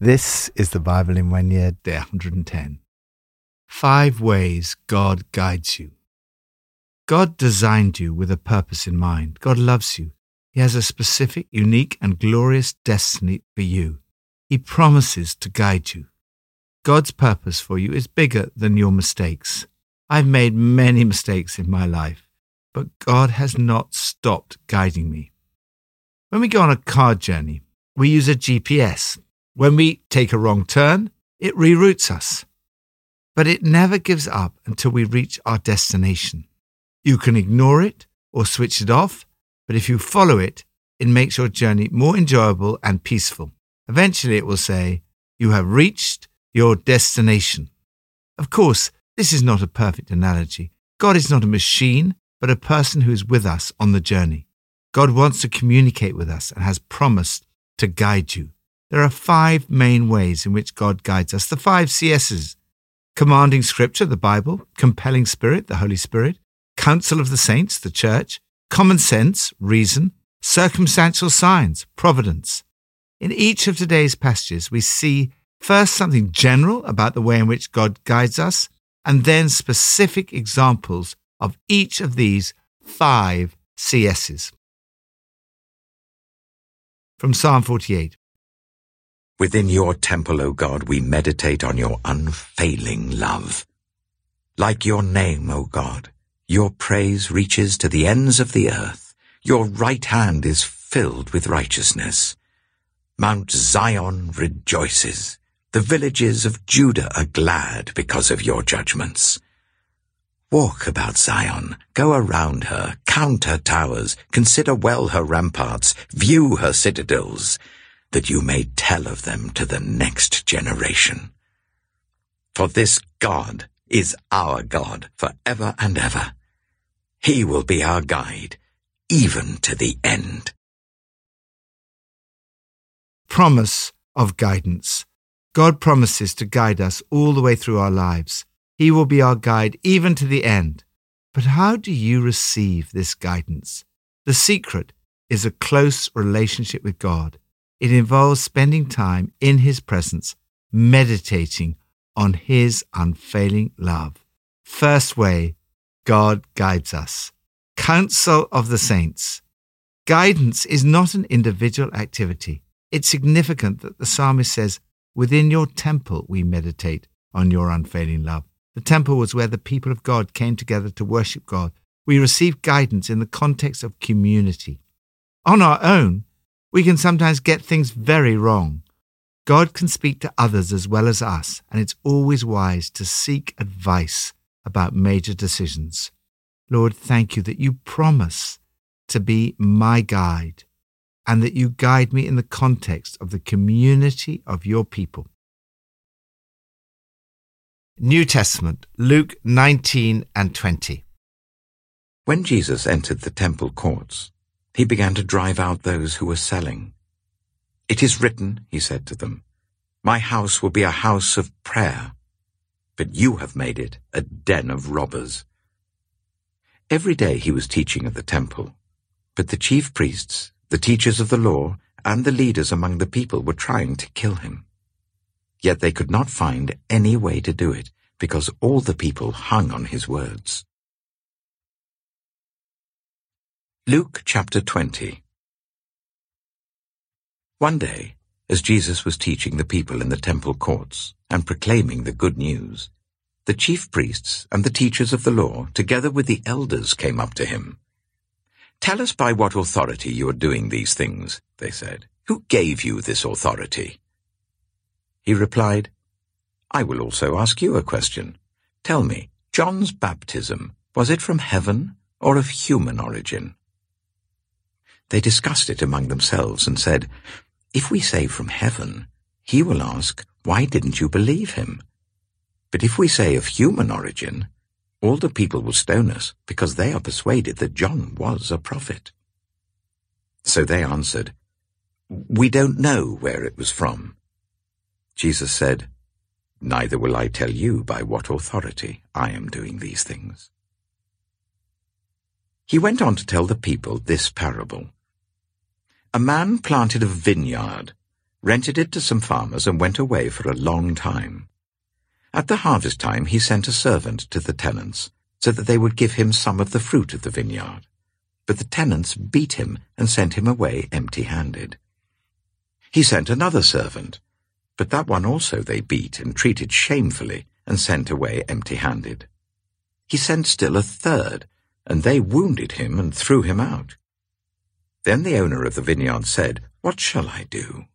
This is the Bible in one year, day 110. Five ways God guides you. God designed you with a purpose in mind. God loves you. He has a specific, unique, and glorious destiny for you. He promises to guide you. God's purpose for you is bigger than your mistakes. I've made many mistakes in my life, but God has not stopped guiding me. When we go on a car journey, we use a GPS when we take a wrong turn, it reroutes us. But it never gives up until we reach our destination. You can ignore it or switch it off, but if you follow it, it makes your journey more enjoyable and peaceful. Eventually, it will say, You have reached your destination. Of course, this is not a perfect analogy. God is not a machine, but a person who is with us on the journey. God wants to communicate with us and has promised to guide you. There are five main ways in which God guides us. The five CSs commanding scripture, the Bible, compelling spirit, the Holy Spirit, counsel of the saints, the church, common sense, reason, circumstantial signs, providence. In each of today's passages, we see first something general about the way in which God guides us, and then specific examples of each of these five CSs. From Psalm 48 Within your temple, O God, we meditate on your unfailing love. Like your name, O God, your praise reaches to the ends of the earth. Your right hand is filled with righteousness. Mount Zion rejoices. The villages of Judah are glad because of your judgments. Walk about Zion, go around her, count her towers, consider well her ramparts, view her citadels that you may tell of them to the next generation. For this God is our God for ever and ever. He will be our guide, even to the end. Promise of guidance. God promises to guide us all the way through our lives. He will be our guide even to the end. But how do you receive this guidance? The secret is a close relationship with God. It involves spending time in His presence, meditating on His unfailing love. First way, God guides us. Counsel of the Saints. Guidance is not an individual activity. It's significant that the psalmist says, Within your temple we meditate on your unfailing love. The temple was where the people of God came together to worship God. We receive guidance in the context of community. On our own, we can sometimes get things very wrong. God can speak to others as well as us, and it's always wise to seek advice about major decisions. Lord, thank you that you promise to be my guide and that you guide me in the context of the community of your people. New Testament, Luke 19 and 20. When Jesus entered the temple courts, he began to drive out those who were selling. It is written, he said to them, My house will be a house of prayer, but you have made it a den of robbers. Every day he was teaching at the temple, but the chief priests, the teachers of the law, and the leaders among the people were trying to kill him. Yet they could not find any way to do it, because all the people hung on his words. Luke chapter 20 One day, as Jesus was teaching the people in the temple courts and proclaiming the good news, the chief priests and the teachers of the law, together with the elders, came up to him. Tell us by what authority you are doing these things, they said. Who gave you this authority? He replied, I will also ask you a question. Tell me, John's baptism, was it from heaven or of human origin? They discussed it among themselves and said, If we say from heaven, he will ask, Why didn't you believe him? But if we say of human origin, all the people will stone us because they are persuaded that John was a prophet. So they answered, We don't know where it was from. Jesus said, Neither will I tell you by what authority I am doing these things. He went on to tell the people this parable. A man planted a vineyard rented it to some farmers, and went away for a long time. At the harvest time he sent a servant to the tenants, so that they would give him some of the fruit of the vineyard. But the tenants beat him and sent him away empty-handed. He sent another servant, but that one also they beat and treated shamefully and sent away empty-handed. He sent still a third, and they wounded him and threw him out. Then the owner of the vineyard said, What shall I do?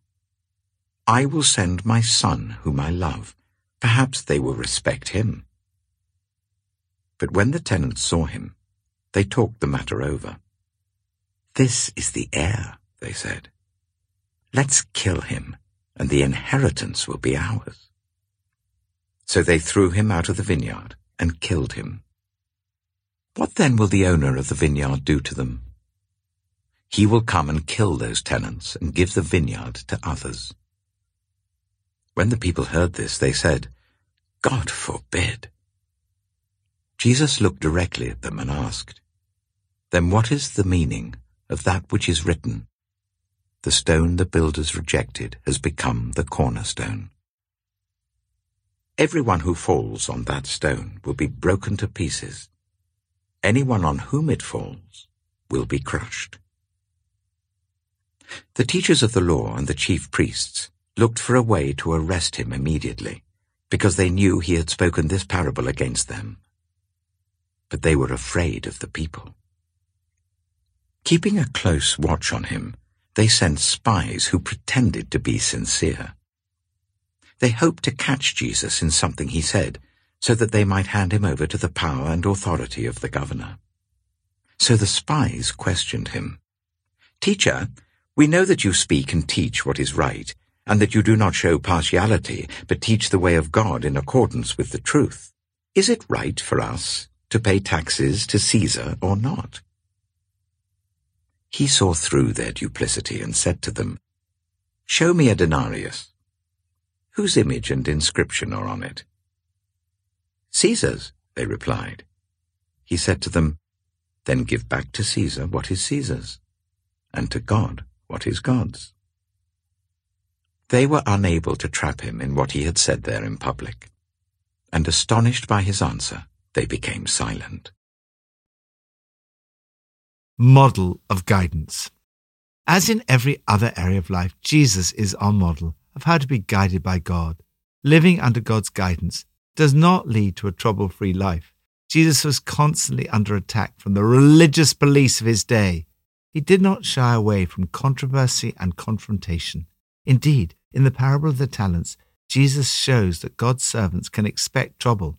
I will send my son, whom I love. Perhaps they will respect him. But when the tenants saw him, they talked the matter over. This is the heir, they said. Let's kill him, and the inheritance will be ours. So they threw him out of the vineyard and killed him. What then will the owner of the vineyard do to them? He will come and kill those tenants and give the vineyard to others. When the people heard this, they said, God forbid. Jesus looked directly at them and asked, Then what is the meaning of that which is written? The stone the builders rejected has become the cornerstone. Everyone who falls on that stone will be broken to pieces. Anyone on whom it falls will be crushed. The teachers of the law and the chief priests looked for a way to arrest him immediately, because they knew he had spoken this parable against them. But they were afraid of the people. Keeping a close watch on him, they sent spies who pretended to be sincere. They hoped to catch Jesus in something he said, so that they might hand him over to the power and authority of the governor. So the spies questioned him. Teacher, we know that you speak and teach what is right, and that you do not show partiality, but teach the way of God in accordance with the truth. Is it right for us to pay taxes to Caesar or not? He saw through their duplicity and said to them, Show me a denarius. Whose image and inscription are on it? Caesar's, they replied. He said to them, Then give back to Caesar what is Caesar's, and to God what is God's. They were unable to trap him in what he had said there in public, and astonished by his answer, they became silent. Model of guidance. As in every other area of life, Jesus is our model of how to be guided by God. Living under God's guidance does not lead to a trouble free life. Jesus was constantly under attack from the religious police of his day. He did not shy away from controversy and confrontation. Indeed, in the parable of the tenants, Jesus shows that God's servants can expect trouble.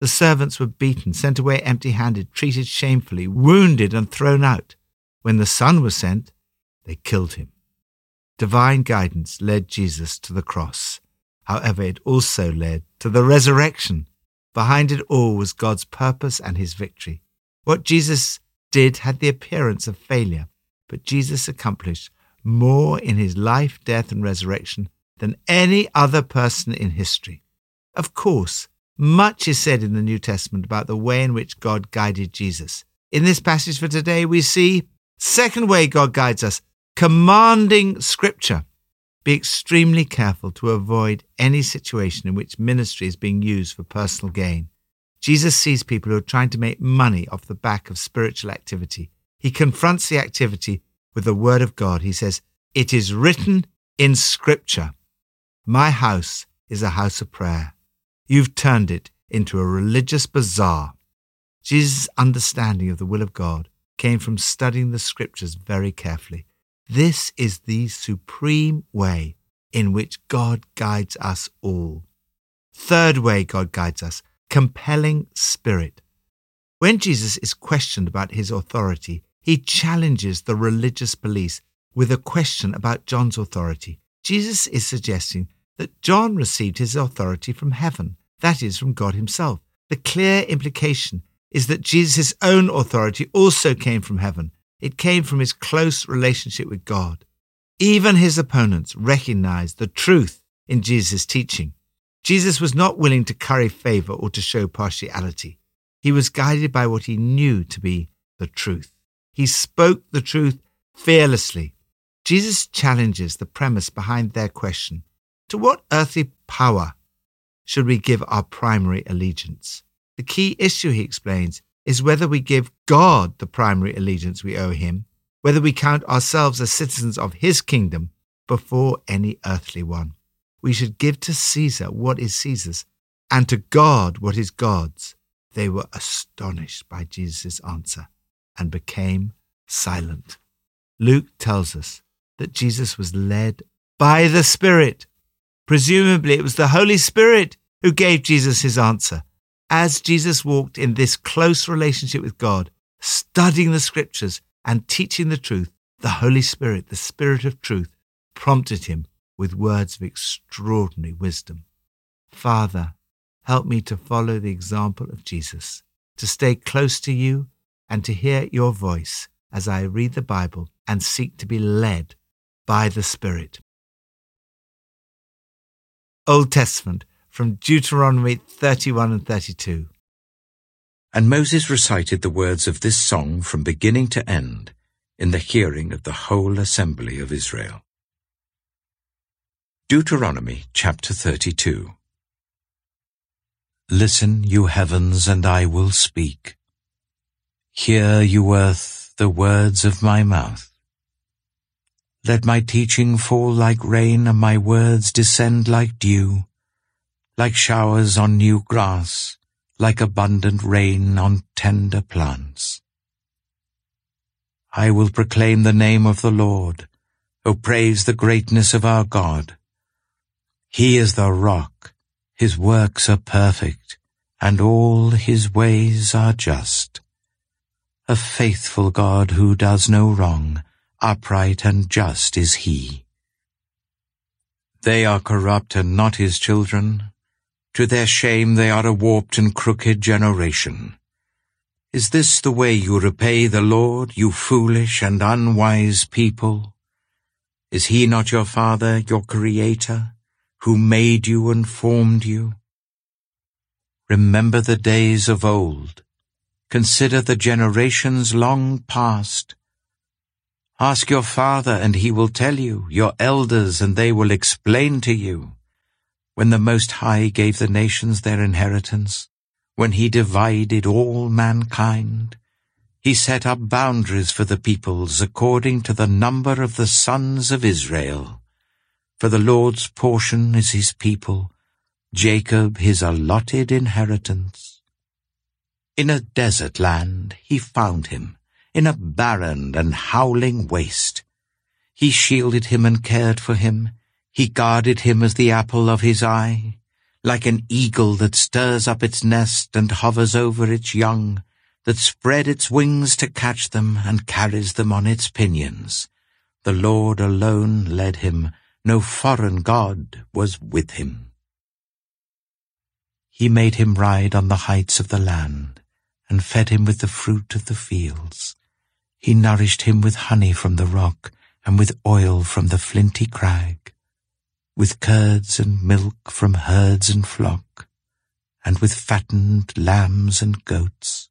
The servants were beaten, sent away empty handed, treated shamefully, wounded, and thrown out. When the Son was sent, they killed him. Divine guidance led Jesus to the cross. However, it also led to the resurrection. Behind it all was God's purpose and his victory. What Jesus did had the appearance of failure, but Jesus accomplished more in his life, death, and resurrection than any other person in history. Of course, much is said in the New Testament about the way in which God guided Jesus. In this passage for today, we see second way God guides us, commanding scripture. Be extremely careful to avoid any situation in which ministry is being used for personal gain. Jesus sees people who are trying to make money off the back of spiritual activity. He confronts the activity with the word of God. He says, It is written in Scripture, My house is a house of prayer. You've turned it into a religious bazaar. Jesus' understanding of the will of God came from studying the Scriptures very carefully. This is the supreme way in which God guides us all. Third way God guides us compelling spirit. When Jesus is questioned about his authority, he challenges the religious police with a question about John's authority. Jesus is suggesting that John received his authority from heaven, that is, from God himself. The clear implication is that Jesus' own authority also came from heaven. It came from his close relationship with God. Even his opponents recognized the truth in Jesus' teaching. Jesus was not willing to curry favor or to show partiality. He was guided by what he knew to be the truth. He spoke the truth fearlessly. Jesus challenges the premise behind their question To what earthly power should we give our primary allegiance? The key issue, he explains, is whether we give God the primary allegiance we owe him, whether we count ourselves as citizens of his kingdom before any earthly one. We should give to Caesar what is Caesar's, and to God what is God's. They were astonished by Jesus' answer and became silent. Luke tells us that Jesus was led by the Spirit. Presumably, it was the Holy Spirit who gave Jesus his answer. As Jesus walked in this close relationship with God, studying the scriptures and teaching the truth, the Holy Spirit, the Spirit of truth, prompted him with words of extraordinary wisdom. Father, help me to follow the example of Jesus, to stay close to you and to hear your voice as I read the Bible and seek to be led by the Spirit. Old Testament from Deuteronomy 31 and 32. And Moses recited the words of this song from beginning to end in the hearing of the whole assembly of Israel. Deuteronomy chapter 32 Listen, you heavens, and I will speak. Hear, you earth, the words of my mouth. Let my teaching fall like rain and my words descend like dew, like showers on new grass, like abundant rain on tender plants. I will proclaim the name of the Lord. O praise the greatness of our God. He is the rock. His works are perfect, and all his ways are just. A faithful God who does no wrong, upright and just is he. They are corrupt and not his children. To their shame they are a warped and crooked generation. Is this the way you repay the Lord, you foolish and unwise people? Is he not your father, your creator, who made you and formed you? Remember the days of old. Consider the generations long past. Ask your father, and he will tell you, your elders, and they will explain to you. When the Most High gave the nations their inheritance, when he divided all mankind, he set up boundaries for the peoples according to the number of the sons of Israel. For the Lord's portion is his people, Jacob his allotted inheritance. In a desert land he found him in a barren and howling waste. He shielded him and cared for him. He guarded him as the apple of his eye. Like an eagle that stirs up its nest and hovers over its young, that spread its wings to catch them and carries them on its pinions. The Lord alone led him, no foreign God was with him. He made him ride on the heights of the land, and fed him with the fruit of the fields. He nourished him with honey from the rock, and with oil from the flinty crag, with curds and milk from herds and flock, and with fattened lambs and goats,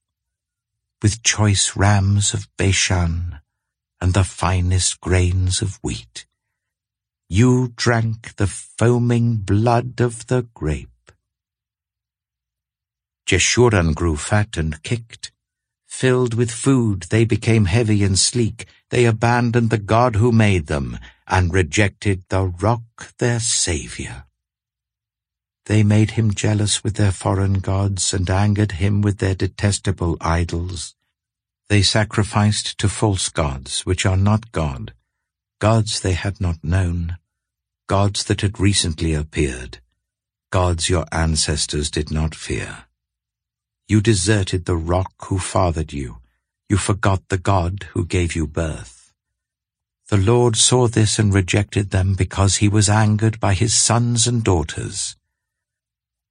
with choice rams of Bashan, and the finest grains of wheat. You drank the foaming blood of the grape. Jeshurun grew fat and kicked, Filled with food, they became heavy and sleek. They abandoned the God who made them and rejected the rock, their savior. They made him jealous with their foreign gods and angered him with their detestable idols. They sacrificed to false gods, which are not God, gods they had not known, gods that had recently appeared, gods your ancestors did not fear. You deserted the rock who fathered you. You forgot the God who gave you birth. The Lord saw this and rejected them because he was angered by his sons and daughters.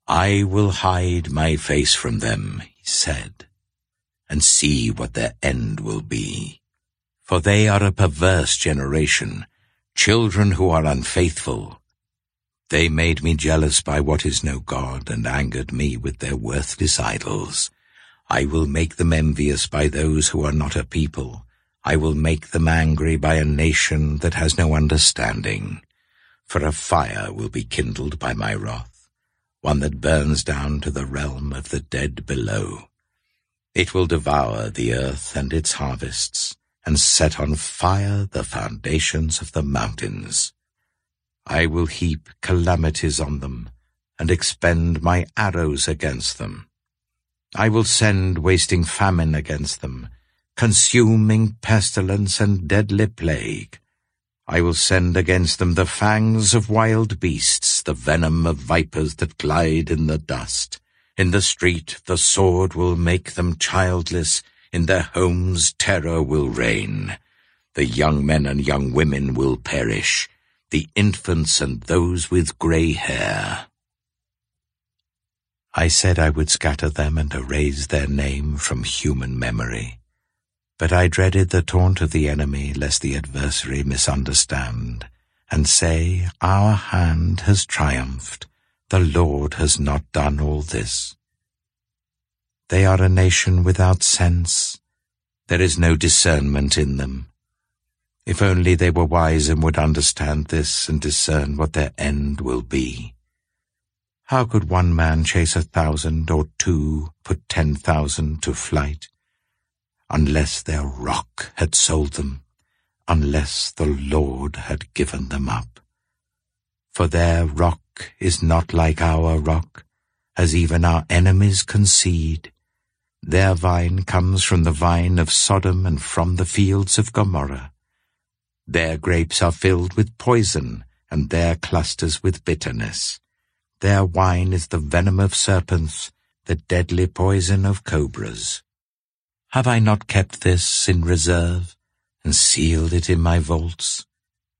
I will hide my face from them, he said, and see what their end will be. For they are a perverse generation, children who are unfaithful. They made me jealous by what is no God, and angered me with their worthless idols. I will make them envious by those who are not a people. I will make them angry by a nation that has no understanding. For a fire will be kindled by my wrath, one that burns down to the realm of the dead below. It will devour the earth and its harvests, and set on fire the foundations of the mountains. I will heap calamities on them, and expend my arrows against them. I will send wasting famine against them, consuming pestilence and deadly plague. I will send against them the fangs of wild beasts, the venom of vipers that glide in the dust. In the street the sword will make them childless, in their homes terror will reign. The young men and young women will perish, the infants and those with grey hair. I said I would scatter them and erase their name from human memory. But I dreaded the taunt of the enemy lest the adversary misunderstand and say, Our hand has triumphed, the Lord has not done all this. They are a nation without sense. There is no discernment in them. If only they were wise and would understand this and discern what their end will be. How could one man chase a thousand or two put ten thousand to flight? Unless their rock had sold them, unless the Lord had given them up. For their rock is not like our rock, as even our enemies concede. Their vine comes from the vine of Sodom and from the fields of Gomorrah. Their grapes are filled with poison, and their clusters with bitterness. Their wine is the venom of serpents, the deadly poison of cobras. Have I not kept this in reserve, and sealed it in my vaults?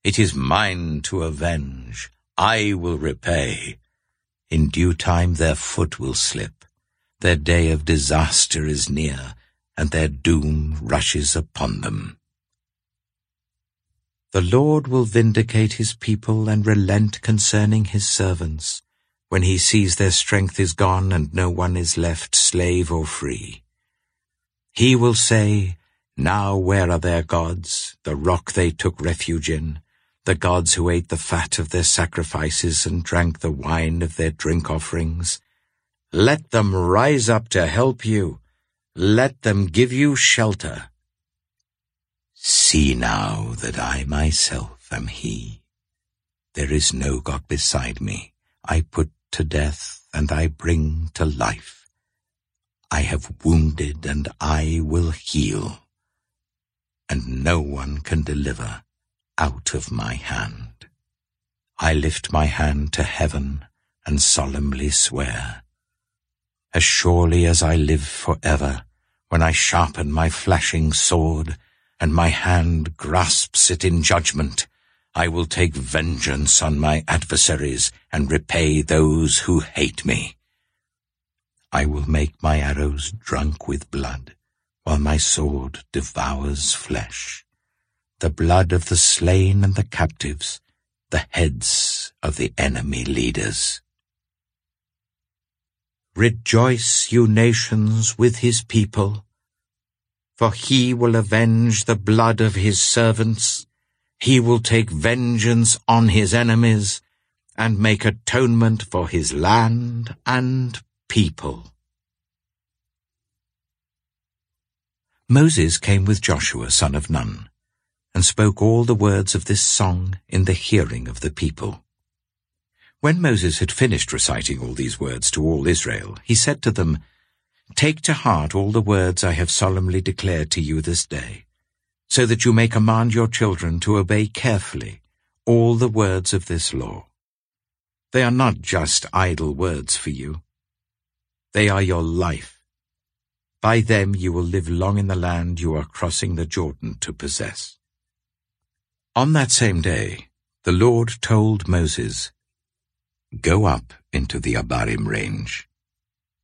It is mine to avenge. I will repay. In due time their foot will slip. Their day of disaster is near, and their doom rushes upon them. The Lord will vindicate his people and relent concerning his servants when he sees their strength is gone and no one is left slave or free. He will say, Now where are their gods, the rock they took refuge in, the gods who ate the fat of their sacrifices and drank the wine of their drink offerings? Let them rise up to help you. Let them give you shelter. See now that I myself am he. There is no God beside me. I put to death and I bring to life. I have wounded and I will heal, and no one can deliver out of my hand. I lift my hand to heaven and solemnly swear, as surely as I live forever, when I sharpen my flashing sword, and my hand grasps it in judgment, I will take vengeance on my adversaries and repay those who hate me. I will make my arrows drunk with blood, while my sword devours flesh. The blood of the slain and the captives, the heads of the enemy leaders. Rejoice, you nations, with his people, for he will avenge the blood of his servants he will take vengeance on his enemies and make atonement for his land and people. Moses came with Joshua son of Nun, and spoke all the words of this song in the hearing of the people. When Moses had finished reciting all these words to all Israel, he said to them, Take to heart all the words I have solemnly declared to you this day so that you may command your children to obey carefully all the words of this law. They are not just idle words for you. They are your life. By them you will live long in the land you are crossing the Jordan to possess. On that same day, the Lord told Moses, Go up into the Abarim range,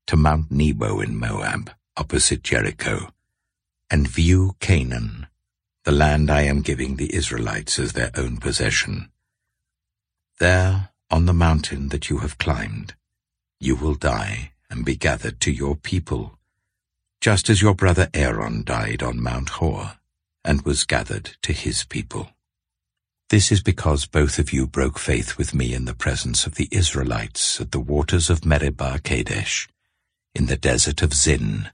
to Mount Nebo in Moab, opposite Jericho, and view Canaan, the land I am giving the Israelites as their own possession. There, on the mountain that you have climbed, you will die and be gathered to your people, just as your brother Aaron died on Mount Hor, and was gathered to his people. This is because both of you broke faith with me in the presence of the Israelites at the waters of Meribah Kadesh, in the desert of Zin,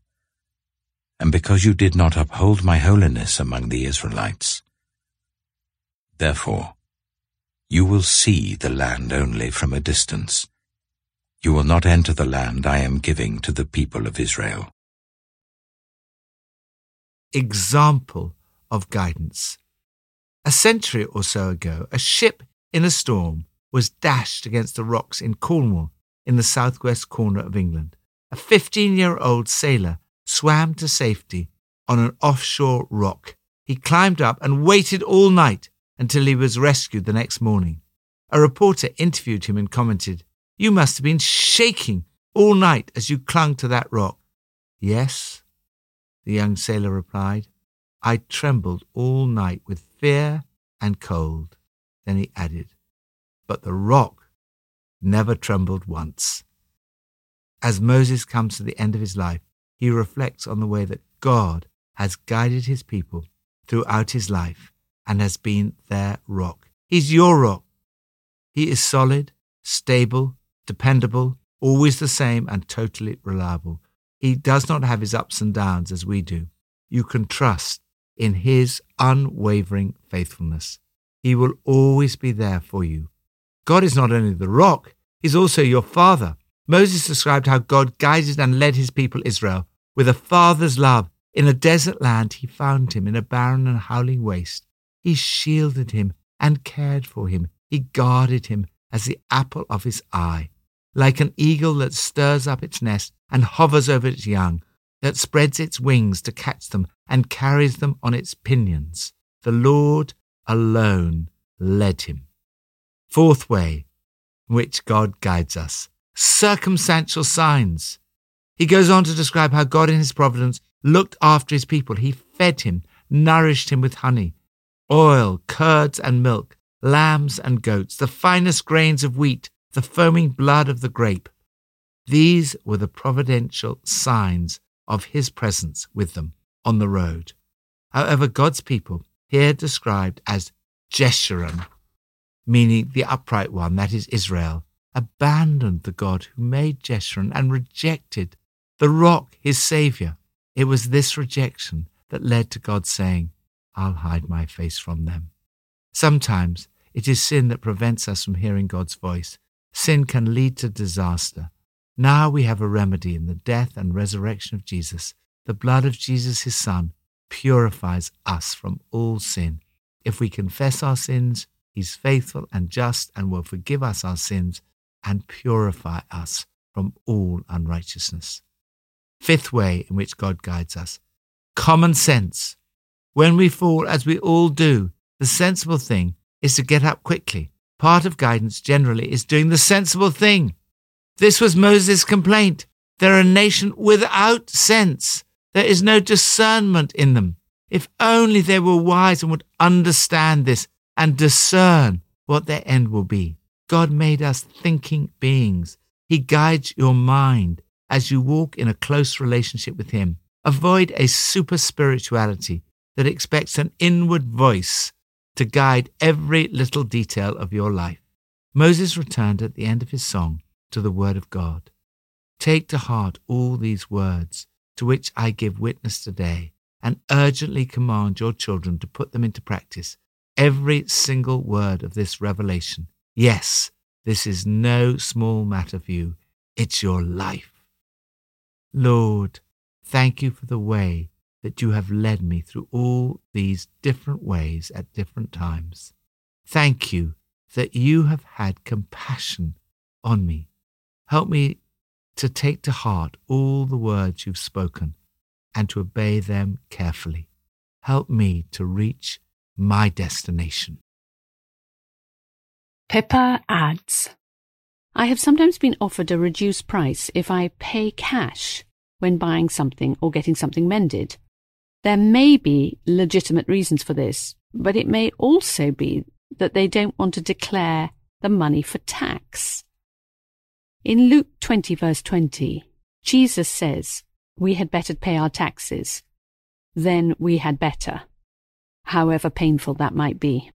and because you did not uphold my holiness among the Israelites. Therefore, you will see the land only from a distance. You will not enter the land I am giving to the people of Israel. Example of guidance. A century or so ago, a ship in a storm was dashed against the rocks in Cornwall in the southwest corner of England. A 15 year old sailor swam to safety on an offshore rock. He climbed up and waited all night until he was rescued the next morning. A reporter interviewed him and commented, You must have been shaking all night as you clung to that rock. Yes, the young sailor replied. I trembled all night with fear and cold. Then he added, But the rock never trembled once. As Moses comes to the end of his life, he reflects on the way that God has guided his people throughout his life and has been their rock. He's your rock. He is solid, stable, dependable, always the same, and totally reliable. He does not have his ups and downs as we do. You can trust in his unwavering faithfulness. He will always be there for you. God is not only the rock, he's also your father. Moses described how God guided and led his people Israel with a father's love. In a desert land, he found him in a barren and howling waste. He shielded him and cared for him. He guarded him as the apple of his eye. Like an eagle that stirs up its nest and hovers over its young, that spreads its wings to catch them and carries them on its pinions, the Lord alone led him. Fourth way which God guides us circumstantial signs. He goes on to describe how God in his providence looked after his people. He fed him, nourished him with honey, oil, curds, and milk, lambs and goats, the finest grains of wheat, the foaming blood of the grape. These were the providential signs of his presence with them on the road. However, God's people, here described as Jeshurun, meaning the upright one, that is Israel, abandoned the God who made Jeshurun and rejected the rock, his Saviour. It was this rejection that led to God saying, I'll hide my face from them. Sometimes it is sin that prevents us from hearing God's voice. Sin can lead to disaster. Now we have a remedy in the death and resurrection of Jesus. The blood of Jesus, his Son, purifies us from all sin. If we confess our sins, he's faithful and just and will forgive us our sins and purify us from all unrighteousness. Fifth way in which God guides us common sense. When we fall, as we all do, the sensible thing is to get up quickly. Part of guidance generally is doing the sensible thing. This was Moses' complaint. They're a nation without sense. There is no discernment in them. If only they were wise and would understand this and discern what their end will be. God made us thinking beings. He guides your mind as you walk in a close relationship with Him. Avoid a super spirituality that expects an inward voice to guide every little detail of your life. Moses returned at the end of his song to the Word of God. Take to heart all these words to which I give witness today and urgently command your children to put them into practice. Every single word of this revelation. Yes, this is no small matter for you. It's your life. Lord, thank you for the way that you have led me through all these different ways at different times. Thank you that you have had compassion on me. Help me to take to heart all the words you've spoken and to obey them carefully. Help me to reach my destination. Pippa adds I have sometimes been offered a reduced price if I pay cash when buying something or getting something mended. There may be legitimate reasons for this, but it may also be that they don't want to declare the money for tax. In Luke 20 verse 20, Jesus says, we had better pay our taxes. Then we had better. however painful that might be.